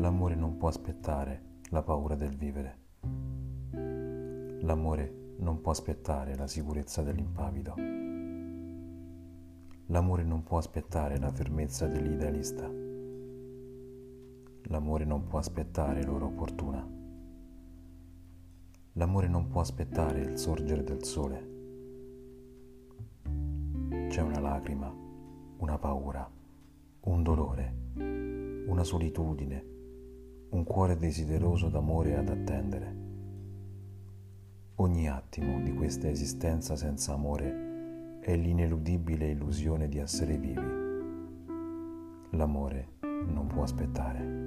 L'amore non può aspettare la paura del vivere. L'amore non può aspettare la sicurezza dell'impavido. L'amore non può aspettare la fermezza dell'idealista. L'amore non può aspettare l'ora opportuna. L'amore non può aspettare il sorgere del sole. C'è una lacrima, una paura, un dolore, una solitudine, cuore desideroso d'amore ad attendere. Ogni attimo di questa esistenza senza amore è l'ineludibile illusione di essere vivi. L'amore non può aspettare.